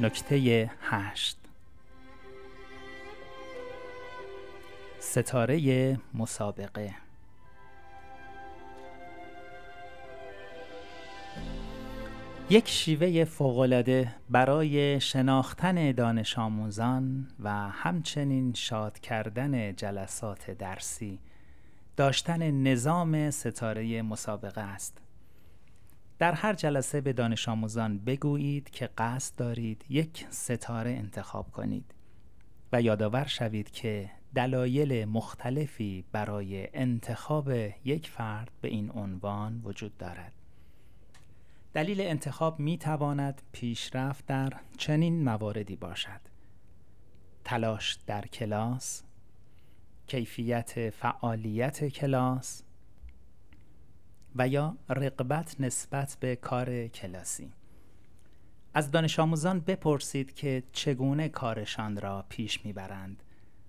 نکته هشت. ستاره مسابقه. یک شیوه فوقالعاده برای شناختن دانش آموزان و همچنین شاد کردن جلسات درسی داشتن نظام ستاره مسابقه است. در هر جلسه به دانش آموزان بگویید که قصد دارید یک ستاره انتخاب کنید و یادآور شوید که دلایل مختلفی برای انتخاب یک فرد به این عنوان وجود دارد. دلیل انتخاب می تواند پیشرفت در چنین مواردی باشد تلاش در کلاس کیفیت فعالیت کلاس و یا رقبت نسبت به کار کلاسی از دانش آموزان بپرسید که چگونه کارشان را پیش می‌برند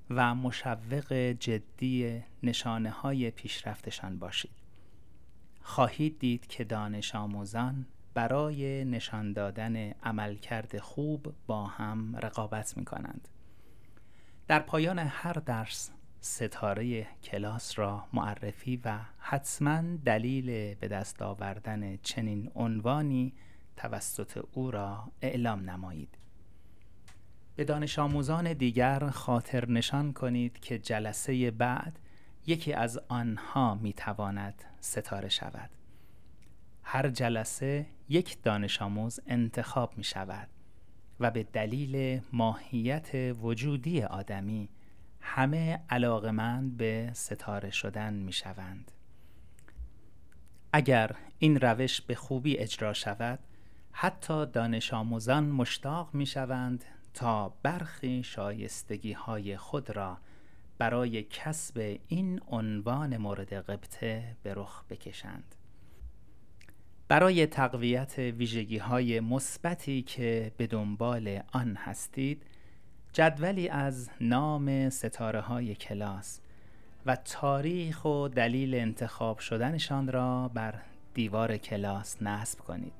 و مشوق جدی نشانه های پیشرفتشان باشید خواهید دید که دانش آموزان برای نشان دادن عملکرد خوب با هم رقابت می کنند. در پایان هر درس ستاره کلاس را معرفی و حتما دلیل به دست آوردن چنین عنوانی توسط او را اعلام نمایید به دانش آموزان دیگر خاطر نشان کنید که جلسه بعد یکی از آنها می تواند ستاره شود هر جلسه یک دانش آموز انتخاب می شود و به دلیل ماهیت وجودی آدمی همه علاقمند به ستاره شدن می شوند. اگر این روش به خوبی اجرا شود حتی دانش آموزان مشتاق می شوند تا برخی شایستگی های خود را برای کسب این عنوان مورد قبطه به رخ بکشند. برای تقویت ویژگی های مثبتی که به دنبال آن هستید جدولی از نام ستاره های کلاس و تاریخ و دلیل انتخاب شدنشان را بر دیوار کلاس نصب کنید.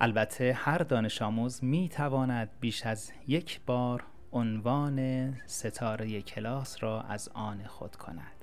البته هر دانش آموز می تواند بیش از یک بار عنوان ستاره کلاس را از آن خود کند.